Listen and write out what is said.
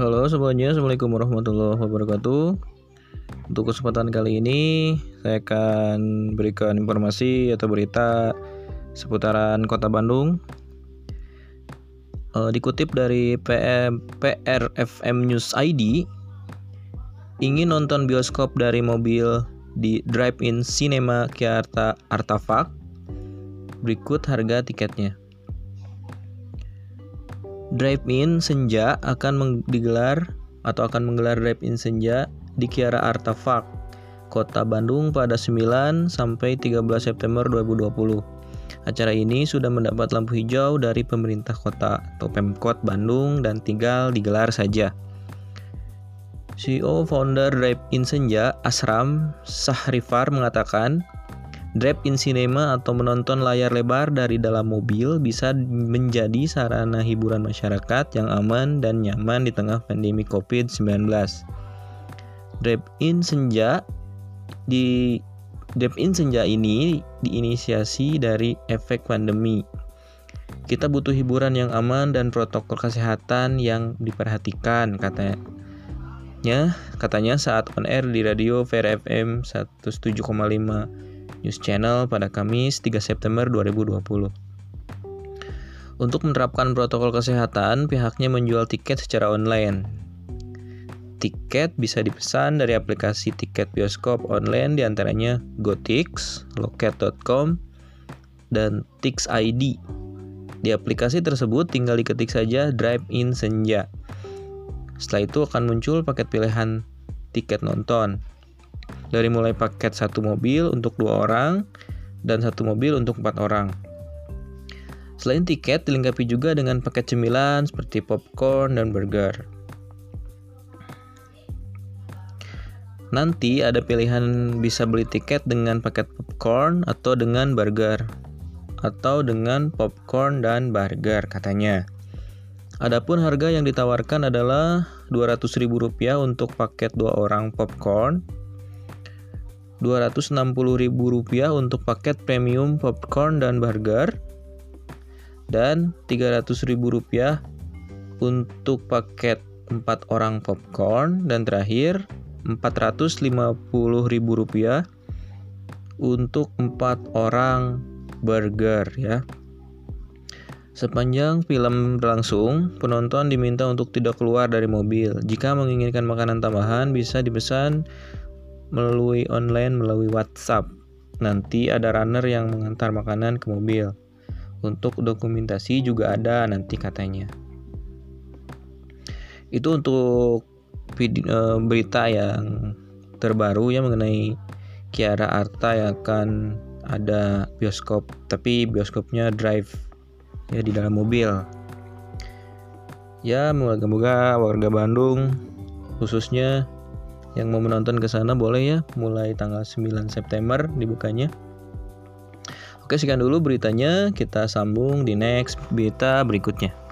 Halo semuanya, Assalamualaikum warahmatullahi wabarakatuh. Untuk kesempatan kali ini Saya akan berikan informasi atau berita Seputaran kota Bandung. E, Dikutip dari PM, PRFM News ID Ingin nonton bioskop dari mobil di Drive-In Cinema Kiarta Artafak Berikut harga tiketnya Drive-in Senja akan digelar atau akan menggelar Drive-in Senja di Kiara Artefak, Kota Bandung pada 9 sampai 13 September 2020. Acara ini sudah mendapat lampu hijau dari pemerintah kota atau Pemkot Bandung dan tinggal digelar saja. CEO founder Drive-in Senja, Asram Sahrifar mengatakan, Drive-in cinema atau menonton layar lebar dari dalam mobil bisa menjadi sarana hiburan masyarakat yang aman dan nyaman di tengah pandemi COVID-19. Drive-in senja di Drive-in senja ini diinisiasi dari efek pandemi. Kita butuh hiburan yang aman dan protokol kesehatan yang diperhatikan katanya. Katanya saat on air di radio Fair FM 107,5 News Channel pada Kamis 3 September 2020. Untuk menerapkan protokol kesehatan, pihaknya menjual tiket secara online. Tiket bisa dipesan dari aplikasi tiket bioskop online di antaranya GoTix, Loket.com, dan Tix ID. Di aplikasi tersebut tinggal diketik saja Drive-in Senja. Setelah itu akan muncul paket pilihan tiket nonton dari mulai paket satu mobil untuk dua orang dan satu mobil untuk empat orang. Selain tiket, dilengkapi juga dengan paket cemilan seperti popcorn dan burger. Nanti ada pilihan bisa beli tiket dengan paket popcorn atau dengan burger atau dengan popcorn dan burger katanya. Adapun harga yang ditawarkan adalah Rp200.000 untuk paket dua orang popcorn Rp260.000 untuk paket premium popcorn dan burger dan Rp300.000 untuk paket 4 orang popcorn dan terakhir Rp450.000 untuk 4 orang burger ya. Sepanjang film berlangsung, penonton diminta untuk tidak keluar dari mobil. Jika menginginkan makanan tambahan, bisa dipesan melalui online melalui WhatsApp. Nanti ada runner yang mengantar makanan ke mobil. Untuk dokumentasi juga ada nanti katanya. Itu untuk video, berita yang terbaru ya mengenai Kiara Arta yang akan ada bioskop, tapi bioskopnya drive ya di dalam mobil. Ya, moga-moga warga Bandung khususnya yang mau menonton ke sana boleh ya mulai tanggal 9 September dibukanya. Oke sekian dulu beritanya. Kita sambung di next berita berikutnya